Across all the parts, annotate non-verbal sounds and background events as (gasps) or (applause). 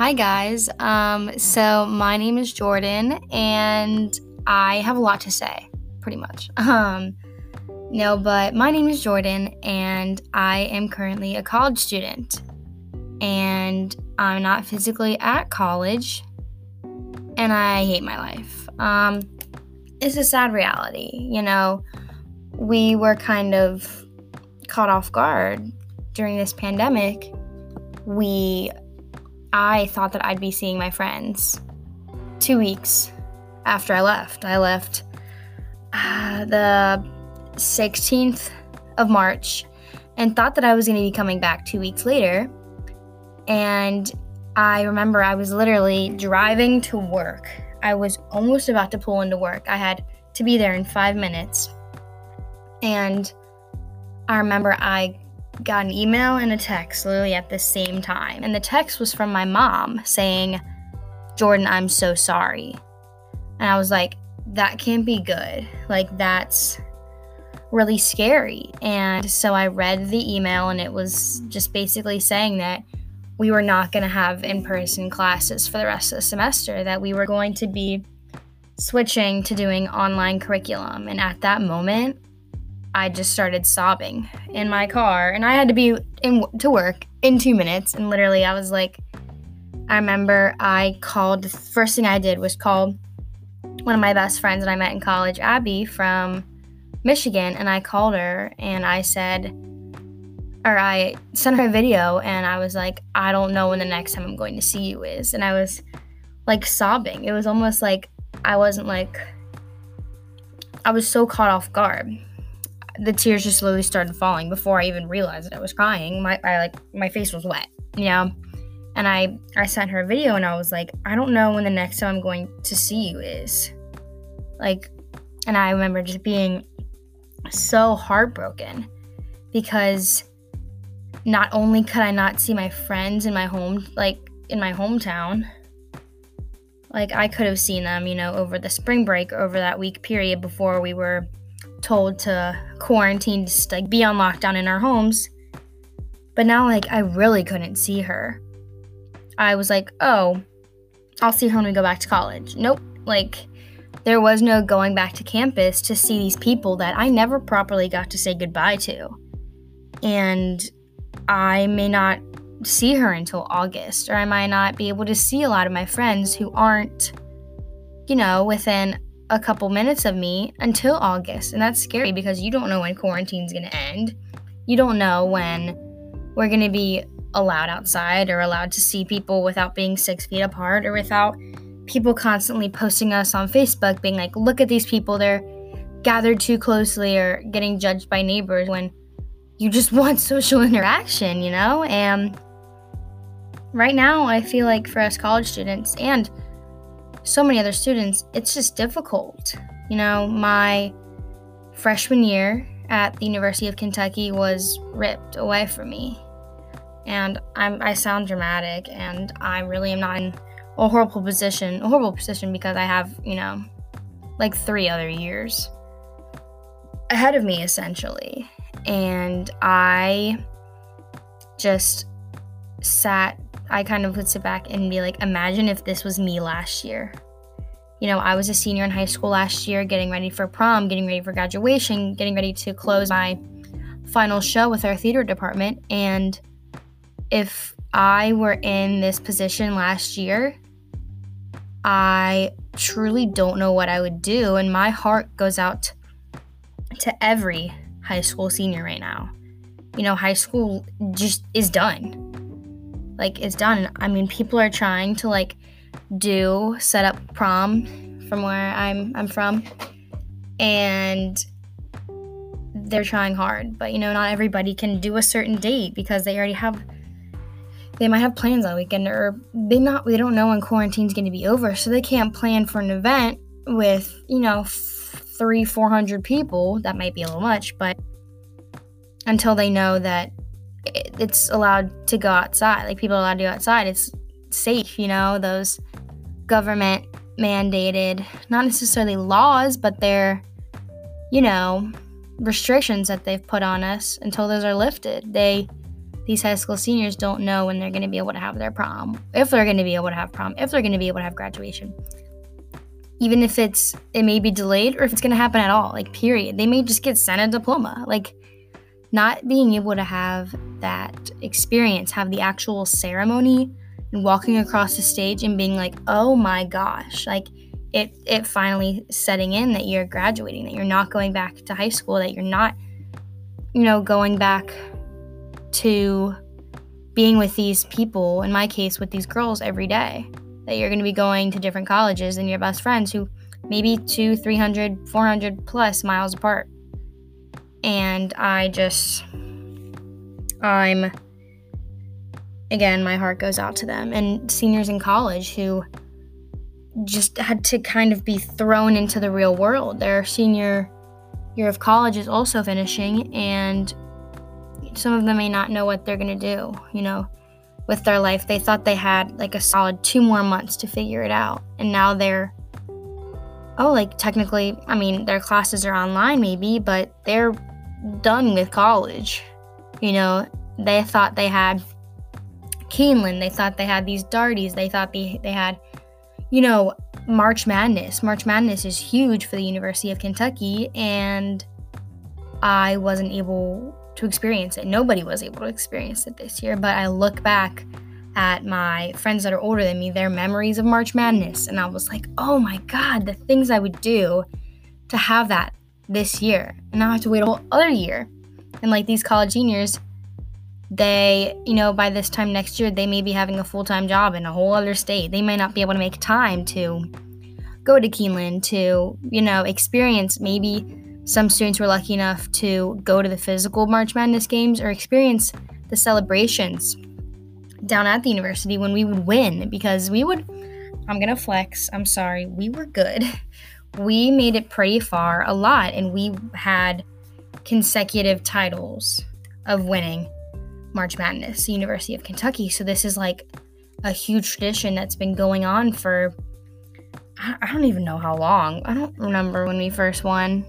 Hi, guys. Um, so, my name is Jordan, and I have a lot to say, pretty much. (laughs) Um, no, but my name is Jordan, and I am currently a college student. And I'm not physically at college, and I hate my life. Um, it's a sad reality. You know, we were kind of caught off guard during this pandemic. We I thought that I'd be seeing my friends two weeks after I left. I left uh, the 16th of March and thought that I was going to be coming back two weeks later. And I remember I was literally driving to work. I was almost about to pull into work. I had to be there in five minutes. And I remember I got an email and a text literally at the same time. And the text was from my mom saying, Jordan, I'm so sorry. And I was like, that can't be good. Like, that's really scary. And so I read the email, and it was just basically saying that we were not going to have in person classes for the rest of the semester, that we were going to be switching to doing online curriculum. And at that moment, I just started sobbing in my car, and I had to be in to work in two minutes. And literally, I was like, I remember I called. The first thing I did was call one of my best friends that I met in college, Abby from Michigan, and I called her and I said, or I sent her a video, and I was like, I don't know when the next time I'm going to see you is, and I was like sobbing. It was almost like I wasn't like I was so caught off guard the tears just slowly started falling before I even realized that I was crying. My I like my face was wet, you know. And I I sent her a video and I was like, I don't know when the next time I'm going to see you is. Like and I remember just being so heartbroken because not only could I not see my friends in my home like in my hometown, like I could have seen them, you know, over the spring break over that week period before we were told to quarantine, just like be on lockdown in our homes. But now, like, I really couldn't see her. I was like, oh, I'll see her when we go back to college. Nope. Like, there was no going back to campus to see these people that I never properly got to say goodbye to. And I may not see her until August, or I might not be able to see a lot of my friends who aren't, you know, within a couple minutes of me until August. And that's scary because you don't know when quarantine's going to end. You don't know when we're going to be allowed outside or allowed to see people without being six feet apart or without people constantly posting us on Facebook being like, look at these people, they're gathered too closely or getting judged by neighbors when you just (laughs) want social interaction, you know? And right now, I feel like for us college students and so many other students, it's just difficult. You know, my freshman year at the University of Kentucky was ripped away from me. And I'm, I sound dramatic, and I really am not in a horrible position, a horrible position because I have, you know, like three other years ahead of me essentially. And I just sat I kind of would sit back and be like, imagine if this was me last year. You know, I was a senior in high school last year, getting ready for prom, getting ready for graduation, getting ready to close my final show with our theater department. And if I were in this position last year, I truly don't know what I would do. And my heart goes out to every high school senior right now. You know, high school just is done like is done. I mean, people are trying to like do set up prom from where I'm I'm from, and they're trying hard. But you know, not everybody can do a certain date because they already have they might have plans on weekend or they not they don't know when quarantine's going to be over so they can't plan for an event with you know three four hundred people that might be a little much but until they know that it's allowed to go outside. Like people are allowed to go outside. It's safe, you know, those government mandated, not necessarily laws, but they're, you know, restrictions that they've put on us until those are lifted. They these high school seniors don't know when they're going to be able to have their prom, if they're going to be able to have prom, if they're going to be able to have graduation. Even if it's it may be delayed or if it's going to happen at all, like period. They may just get sent a diploma. Like not being able to have that experience, have the actual ceremony and walking across the stage and being like, "Oh my gosh." Like it it finally setting in that you're graduating, that you're not going back to high school, that you're not you know, going back to being with these people, in my case, with these girls every day, that you're going to be going to different colleges and your best friends who maybe two, 300, 400 plus miles apart. And I just, I'm, again, my heart goes out to them and seniors in college who just had to kind of be thrown into the real world. Their senior year of college is also finishing, and some of them may not know what they're going to do, you know, with their life. They thought they had like a solid two more months to figure it out. And now they're, oh, like technically, I mean, their classes are online maybe, but they're done with college. You know, they thought they had Keeneland, they thought they had these Darties, they thought they, they had, you know, March Madness. March Madness is huge for the University of Kentucky, and I wasn't able to experience it. Nobody was able to experience it this year, but I look back at my friends that are older than me, their memories of March Madness, and I was like, oh my God, the things I would do to have that this year. And now I have to wait a whole other year. And like these college seniors, they, you know, by this time next year, they may be having a full time job in a whole other state. They might not be able to make time to go to Keeneland, to, you know, experience maybe some students were lucky enough to go to the physical March Madness games or experience the celebrations down at the university when we would win because we would I'm to flex. I'm sorry. We were good. (laughs) We made it pretty far a lot and we had consecutive titles of winning March Madness, the University of Kentucky. So this is like a huge tradition that's been going on for I don't even know how long. I don't remember when we first won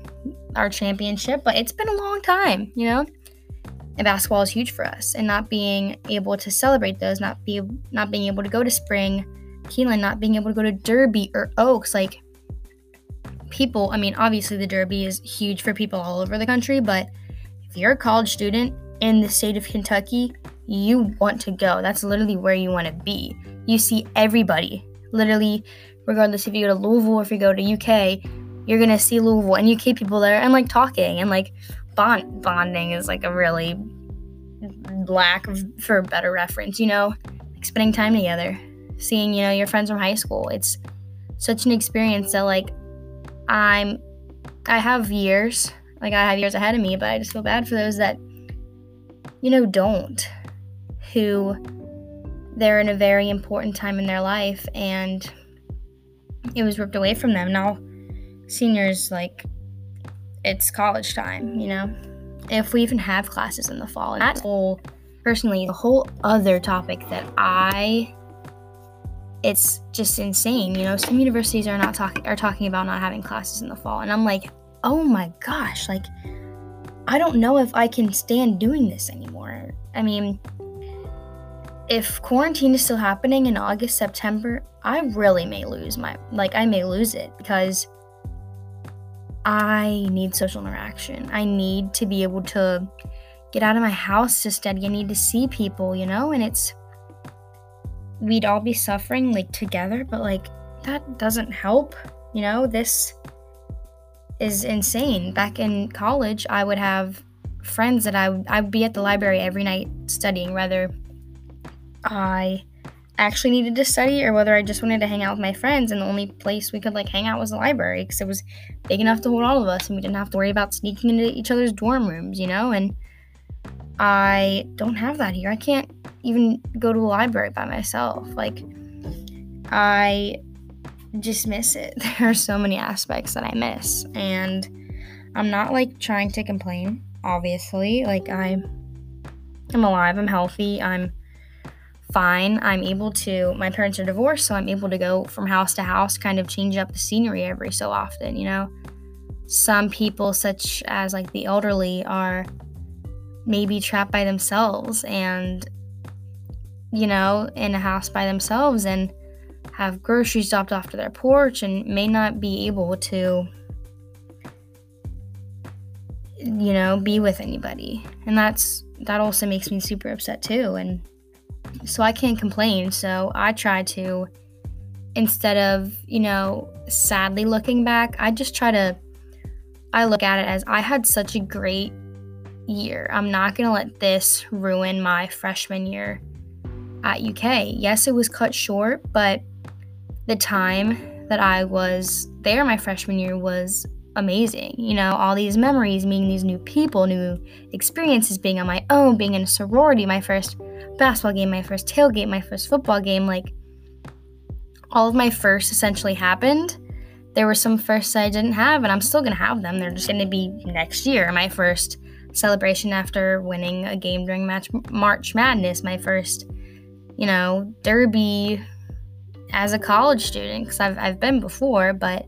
our championship, but it's been a long time, you know? And basketball is huge for us. And not being able to celebrate those, not be not being able to go to spring, Keeneland, not being able to go to Derby or Oaks, like people, I mean, obviously the Derby is huge for people all over the country, but if you're a college student in the state of Kentucky, you want to go. That's literally where you want to be. You see everybody, literally, regardless if you go to Louisville or if you go to UK, you're gonna see Louisville and UK people there and like talking and like bond bonding is like a really lack of, for better reference, you know, like spending time together, seeing you know your friends from high school. It's such an experience that like I'm I have years like I have years ahead of me, but I just feel bad for those that you know don't who they're in a very important time in their life and it was ripped away from them. Now seniors like it's college time, you know. If we even have classes in the fall, and that's whole personally a whole other topic that I it's just insane, you know. Some universities are not talking are talking about not having classes in the fall, and I'm like, oh my gosh, like I don't know if I can stand doing this anymore. I mean, if quarantine is still happening in August, September, I really may lose my like I may lose it because I need social interaction. I need to be able to get out of my house to study. I need to see people, you know? And it's, we'd all be suffering like together, but like that doesn't help, you know? This is insane. Back in college, I would have friends that I would, I would be at the library every night studying, whether I actually needed to study or whether I just wanted to hang out with my friends. And the only place we could like hang out was the library because it was big enough to hold all of us and we didn't have to worry about sneaking into each other's dorm rooms, you know? And I don't have that here. I can't even go to a library by myself. Like, I just miss it. (laughs) There are so many aspects that I miss. And I'm not like trying to complain, obviously. Like, I, I'm alive, I'm healthy, I'm fine. I'm able to, my parents are divorced, so I'm able to go from house to house, kind of change up the scenery every so often, you know? Some people, such as like the elderly, are maybe trapped by themselves and, you know, in a house by themselves and have groceries dropped off to their porch and may not be able to, you know, be with anybody. And that's, that also makes me super upset too. And so I can't complain. So I try to, instead of, you know, sadly looking back, I just try to, I look at it as I had such a great year. I'm not going to let this ruin my freshman year at UK. Yes, it was cut short, but the time that I was there my freshman year was amazing. You know, all these memories, meeting these new people, new experiences, being on my own, being in a sorority, my first basketball game, my first tailgate, my first football game, like all of my firsts essentially happened. There were some firsts I didn't have, and I'm still gonna have them. They're just gonna be next year. My first celebration after winning a game during match March Madness, my first, you know, derby as a college student, because I've, I've been before, but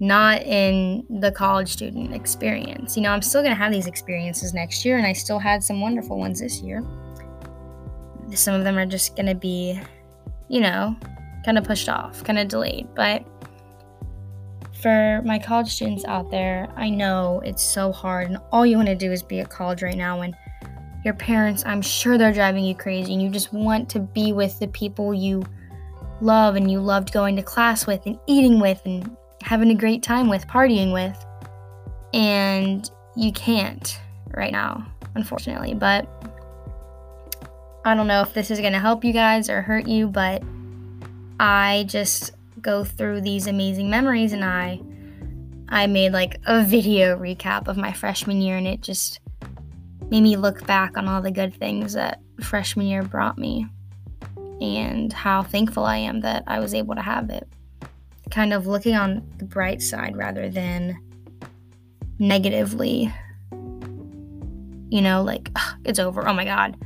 not in the college student experience. You know, I'm still gonna have these experiences next year, and I still had some wonderful ones this year. Some of them are just gonna be, you know, kind of pushed off, kind of delayed. But for my college students out there, I know it's so hard, and all you want to do is be at college right now. And your parents, I'm sure they're driving you crazy, and you just want to be with the people you love and you loved going to class with, and eating with, and having a great time with, partying with. And you can't right now, unfortunately. But I don't know if this is going to help you guys or hurt you, but I just go through these amazing memories and I I made like a video recap of my freshman year and it just made me look back on all the good things that freshman year brought me and how thankful I am that I was able to have it. Kind of looking on the bright side rather than negatively, you know, like, it's over. Oh my God.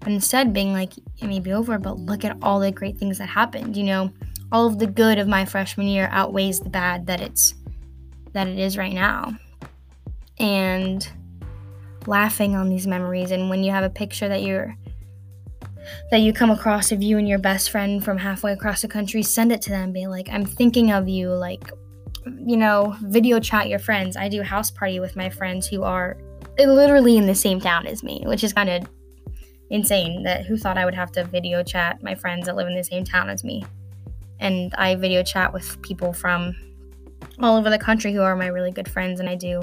But instead being like, it may be over, but look at all the great things that happened. You know, all of the good of my freshman year outweighs the bad that it's that it is right now. And laughing on these memories and when you have a picture that you're that you come across of you and your best friend from halfway across the country, send it to them. Be like, I'm thinking of you. Like, you know, video chat your friends. I do Houseparty with my friends who are literally in the same town as me, which is kind of insane that who thought I would have to video chat my friends that live in the same town as me. And I video chat with people from all over the country who are my really good friends and I do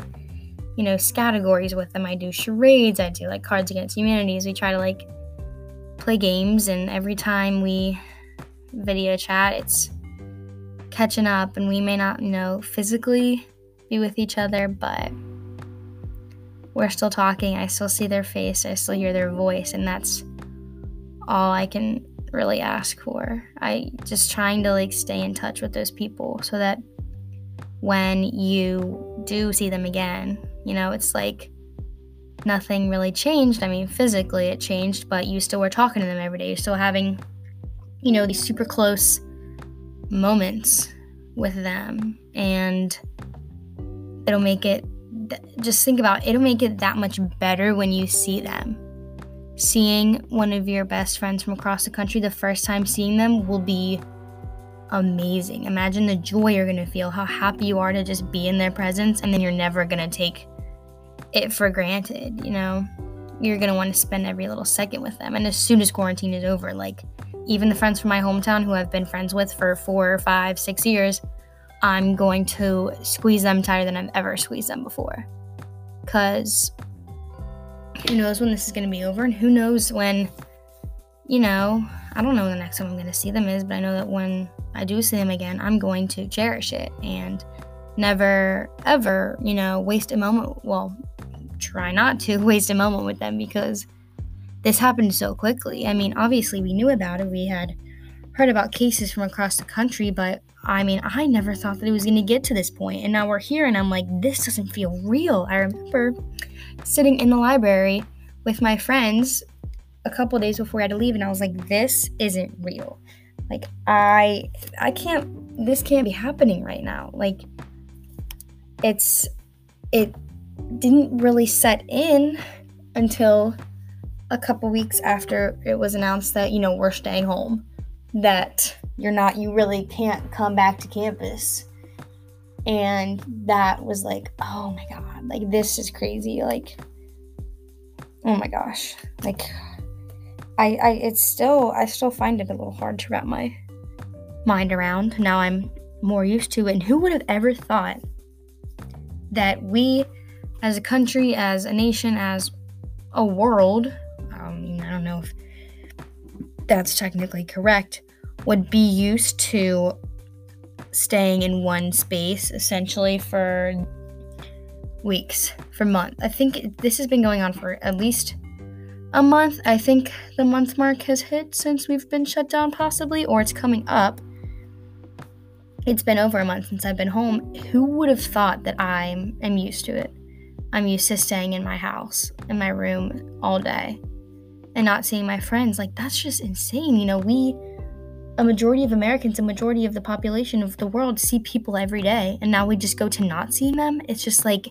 you know categories with them. I do charades, I do like cards against humanities. We try to like play games and every time we video chat it's catching up and we may not, you know, physically be with each other, but we're still talking. I still see their face, I still hear their voice, and that's all I can really ask for. I just trying to like stay in touch with those people so that when you do see them again, you know, it's like nothing really changed. I mean, physically it changed, but you still were talking to them every day. You're still having, you know, these super close moments with them. And it'll make it just think about it, it'll make it that much better when you see them. Seeing one of your best friends from across the country the first time seeing them will be amazing. Imagine the joy you're going to feel, how happy you are to just be in their presence, and then you're never going to take it for granted, you know? You're going to want to spend every little second with them. And as soon as quarantine is over, like even the friends from my hometown who I've been friends with for four, five, six years, I'm going to squeeze them tighter than I've ever squeezed them before. Because who knows when this is going to be over, and who knows when, you know, I don't know when the next time I'm going to see them is, but I know that when I do see them again, I'm going to cherish it and never, ever, you know, waste a moment. Well, try not to (laughs) waste a moment with them because this happened so quickly. I mean, obviously, we knew about it. We had heard about cases from across the country, but I mean, I never thought that it was going to get to this point. And now we're here, and I'm like, this doesn't feel real. I remember sitting in the library with my friends a couple days before I had to leave, and I was like, this isn't real. Like, I, I can't, this can't be happening right now. Like, it's, it didn't really set in until a couple weeks after it was announced that, you know, we're staying home, that you're not, you really can't come back to campus. And that was like, oh my God, like this is crazy. Like, oh my gosh. Like, I, I, it's still, I still find it a little hard to wrap my mind around. Now I'm more used to it. And who would have ever thought that we, as a country, as a nation, as a world, um, I don't know if that's technically correct, would be used to staying in one space essentially for weeks, for months. I think this has been going on for at least a month. I think the month mark has hit since we've been shut down, possibly, or it's coming up. It's been over a month since I've been home. Who would have thought that I am used to it? I'm used to staying in my house, in my room all day, and not seeing my friends. Like, that's just insane. You know, we, a majority of Americans, a majority of the population of the world see people every day, and now we just go to not seeing them. It's just like,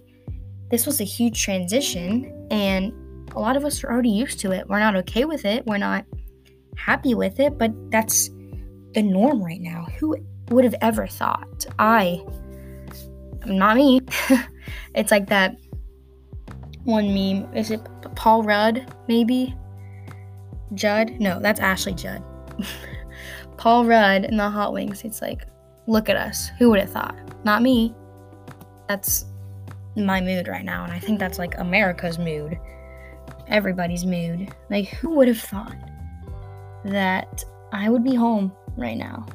this was a huge transition, and a lot of us are already used to it. We're not okay with it. We're not happy with it, but that's the norm right now. Who would have ever thought? I, I'm not me. (laughs) it's like that one meme. Is it Paul Rudd, maybe? Judd? No, that's Ashley Judd. (laughs) Paul Rudd in the Hot Wings. It's like, look at us. Who would have thought? Not me. That's my mood right now. And I think that's like America's mood. Everybody's mood. Like, who would have thought that I would be home right now?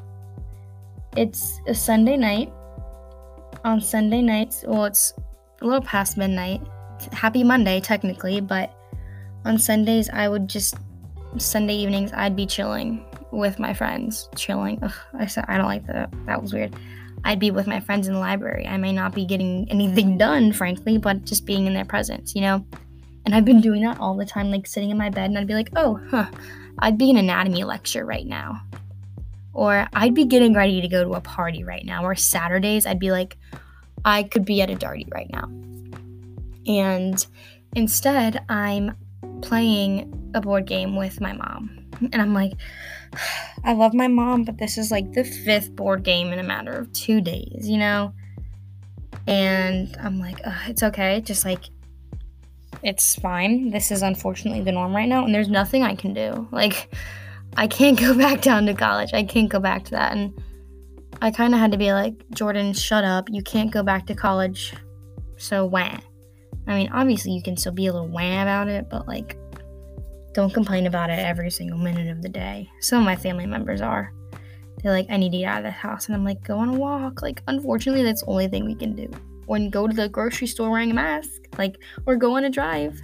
It's a Sunday night. On Sunday nights, well, it's a little past midnight. Happy Monday, technically, but on Sundays, I would just, Sunday evenings, I'd be chilling with my friends. Chilling. Ugh, I said, I don't like that. That was weird. I'd be with my friends in the library. I may not be getting anything done, frankly, but just being in their presence, you know? And I've been doing that all the time, like sitting in my bed, and I'd be like, oh, huh, I'd be an anatomy lecture right now. Or I'd be getting ready to go to a party right now. Or Saturdays, I'd be like, I could be at a darty right now. And instead, I'm playing a board game with my mom. And I'm like, (sighs) I love my mom, but this is like the fifth board game in a matter of two days, you know? And I'm like, it's okay. Just like, it's fine. This is unfortunately the norm right now. And there's nothing I can do. Like, I can't go (laughs) back down to college. I can't go back to that. And I kind of had to be like, Jordan, shut up. You can't go back to college. So, wah. I mean, obviously, you can still be a little wham about it, but like, don't complain about it every single minute of the day. Some of my family members are. They're like, I need to get out of the house. And I'm like, go on a walk. Like, unfortunately, that's the only thing we can do. Or go to the grocery store wearing a mask. Like, or go on a drive.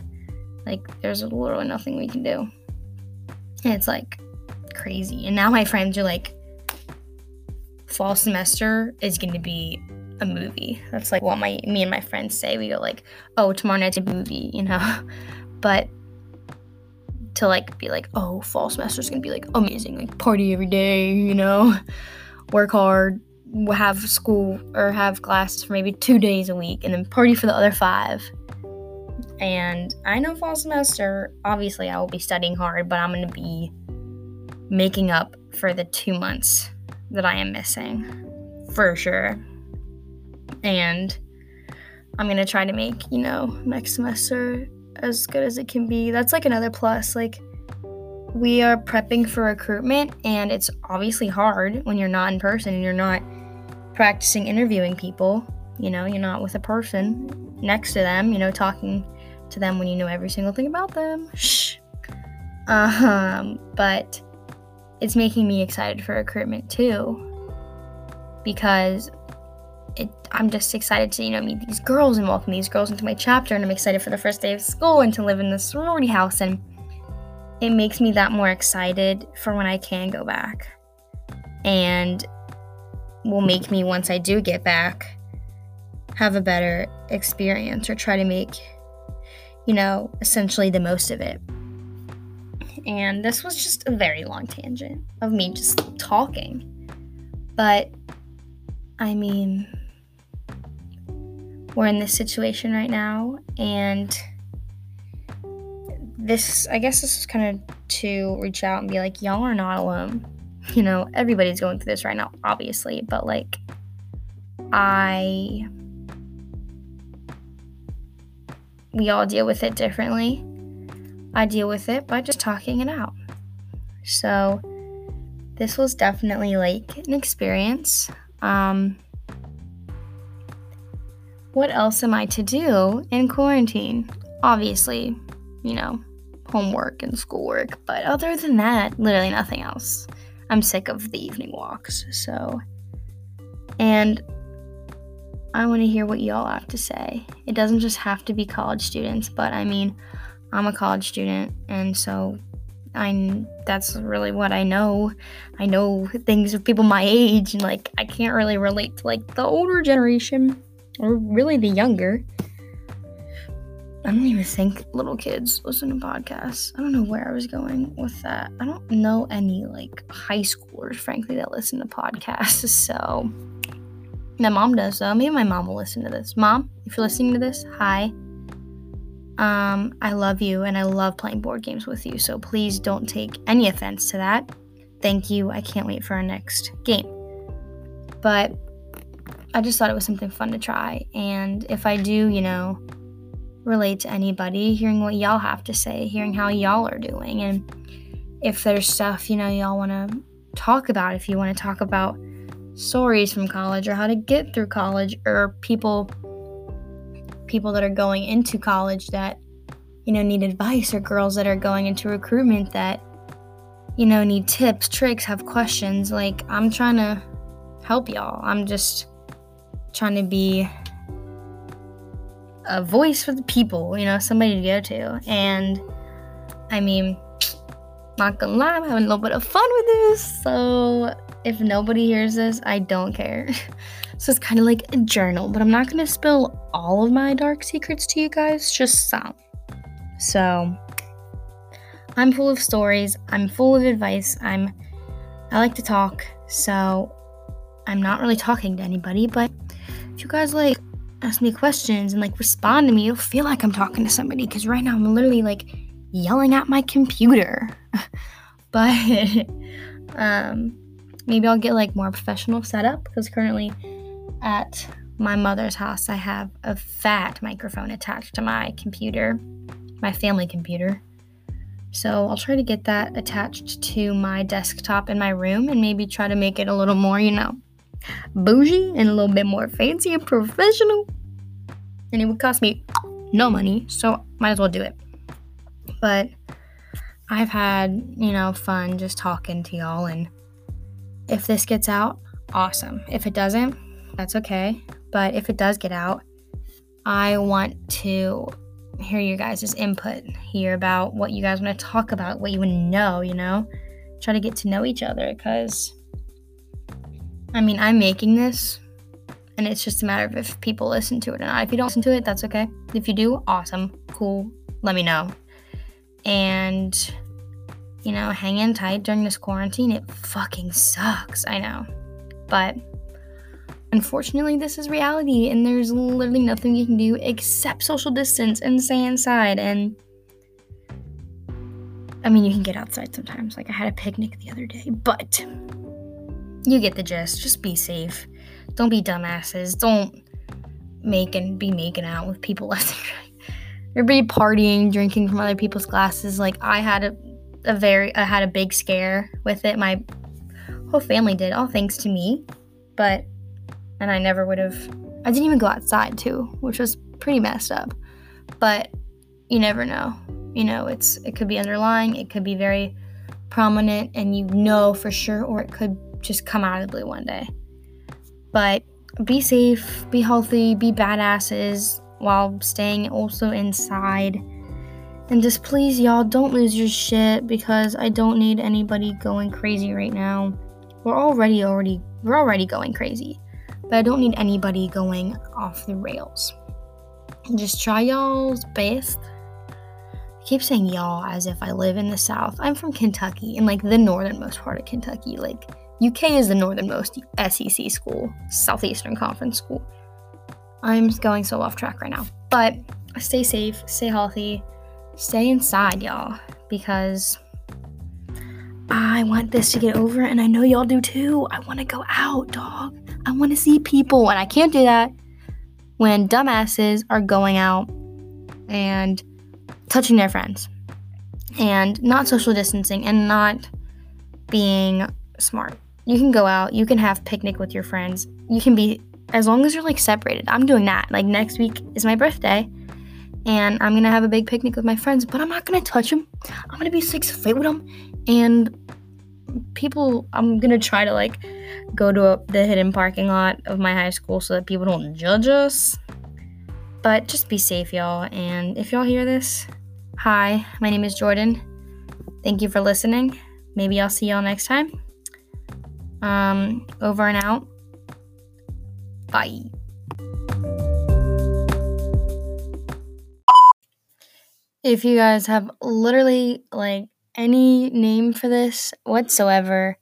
Like, there's literally nothing we can do. And it's like, crazy. And now my friends are like, fall semester is going to be a movie. That's like what my me and my friends say. We go like, oh, tomorrow night's a movie, you know. (laughs) but to like be like, oh, fall semester is gonna be like amazing, like party every day, you know, (laughs) work hard, have school or have classes for maybe two days a week, and then party for the other five. And I know fall semester, obviously, I will be studying hard, but I'm gonna be making up for the two months that I am missing for sure. And I'm to try to make, you know, next semester as good as it can be. That's like another plus. Like, we are prepping for recruitment, and it's obviously hard when you're not in person and you're not practicing interviewing people. You know, you're not with a person next to them, you know, talking to them when you know every single thing about them. Shh. Um, but it's making me excited for recruitment too because it, I'm just excited to you know meet these girls and welcome these girls into my chapter and I'm excited for the first day of school and to live in the sorority house and it makes me that more excited for when I can go back and will make me once I do get back have a better experience or try to make you know essentially the most of it and this was just a very long tangent of me just talking. But I mean, we're in this situation right now, and this, I guess, this is kind of to reach out and be like, y'all are not alone. (laughs) You know, everybody's going through this right now, obviously, but like, I. We all deal with it differently. I deal with it by just talking it out. So, this was definitely like an experience. Um, what else am I to do in quarantine? Obviously, you know, homework and schoolwork, but other than that, literally nothing else. I'm sick of the evening walks, so. And I want to hear what y'all have to say. It doesn't just have to be college students, but I mean, I'm a college student, and so I that's really what I know. I know things of people my age, and like I can't really relate to like the older generation or really the younger. I don't even think little kids listen to podcasts. I don't know where I was going with that. I don't know any like high schoolers, frankly, that listen to podcasts. (laughs) So my mom does though. Maybe my mom will listen to this. Mom, if you're listening to this, hi. Um, I love you and I love playing board games with you. So please don't take any offense to that. Thank you. I can't wait for our next game. But I just thought it was something fun to try. And if I do, you know, relate to anybody, hearing what y'all have to say, hearing how y'all are doing, and if there's stuff, you know, y'all want to talk about, if you want to talk about stories from college or how to get through college or people people that are going into college that you know need advice or girls that are going into recruitment that you know need tips tricks have questions like i'm trying to help y'all i'm just trying to be a voice for the people you know somebody to go to and i mean not gonna lie i'm having a little bit of fun with this so if nobody hears this i don't care (laughs) So it's kind of like a journal, but I'm not to spill all of my dark secrets to you guys, just some. So I'm full of stories, I'm full of advice. I'm I like to talk, so I'm not really talking to anybody, but if you guys like ask me questions and like respond to me, you'll feel like I'm talking to somebody cuz right now I'm literally like yelling at my computer. (laughs) but (laughs) um maybe I'll get like more professional setup because currently at my mother's house, I have a fat microphone attached to my computer, my family computer. So I'll try to get that attached to my desktop in my room and maybe try to make it a little more, you know, bougie and a little bit more fancy and professional. And it would cost me no money, so might as well do it. But I've had, you know, fun just talking to y'all and if this gets out, awesome. If it doesn't, that's okay. But if it does get out, I want to hear your guys' input, hear about what you guys want to talk about, what you want to know, you know? Try to get to know each other because, I mean, I'm making this and it's just a matter of if people listen to it or not. If you don't listen to it, that's okay. If you do, awesome, cool, let me know. And, you know, hang in tight during this quarantine. It fucking sucks, I know. But Unfortunately, this is reality, and there's literally nothing you can do except social distance and stay inside. And I mean, you can get outside sometimes. Like, I had a picnic the other day, but you get the gist. Just be safe. Don't be dumbasses. Don't make and be making out with people (laughs) left and right. Everybody partying, drinking from other people's glasses. Like, I had a, a very, I had a big scare with it. My whole family did, all thanks to me. But and I never would have. I didn't even go outside too, which was pretty messed up. But you never know. You know, it's it could be underlying, it could be very prominent, and you know for sure, or it could just come out of the blue one day. But be safe, be healthy, be badasses while staying also inside. And just please, y'all, don't lose your shit because I don't need anybody going crazy right now. We're already already we're already going crazy but I don't need anybody going off the rails. Just try y'all's best. I keep saying y'all as if I live in the South. I'm from Kentucky, in like the northernmost part of Kentucky. Like UK is the northernmost SEC school, Southeastern Conference school. I'm going so off track right now. But stay safe, stay healthy, stay inside, y'all, because I want this to get over and I know y'all do too. I want to go out, dog. I want to see people and I can't do that when dumbasses are going out and touching their friends and not social distancing and not being smart. You can go out, you can have picnic with your friends. You can be as long as you're like separated. I'm doing that. Like next week is my birthday and I'm gonna have a big picnic with my friends, but I'm not gonna touch them. I'm gonna be six feet with them, and people. I'm gonna try to like go to a, the hidden parking lot of my high school so that people don't judge us. But just be safe, y'all. And if y'all hear this, hi, my name is Jordan. Thank you for listening. Maybe I'll see y'all next time. Um, over and out. Bye. If you guys have literally like any name for this whatsoever,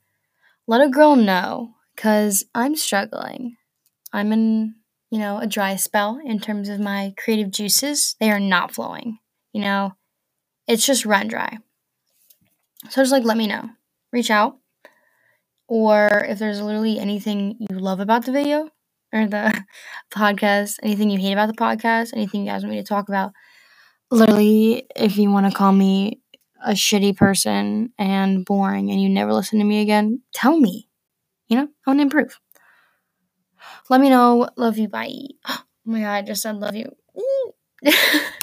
let a girl know because I'm struggling. I'm in, you know, a dry spell in terms of my creative juices. They are not flowing. You know, it's just run dry. So just like let me know. Reach out. Or if there's literally anything you love about the video or the (laughs) podcast, anything you hate about the podcast, anything you guys want me to talk about, literally, if you want to call me a shitty person and boring and you never listen to me again, tell me. You know, I want to improve. Let me know. Love you. Bye. (gasps) Oh my god, I just said love you. (laughs)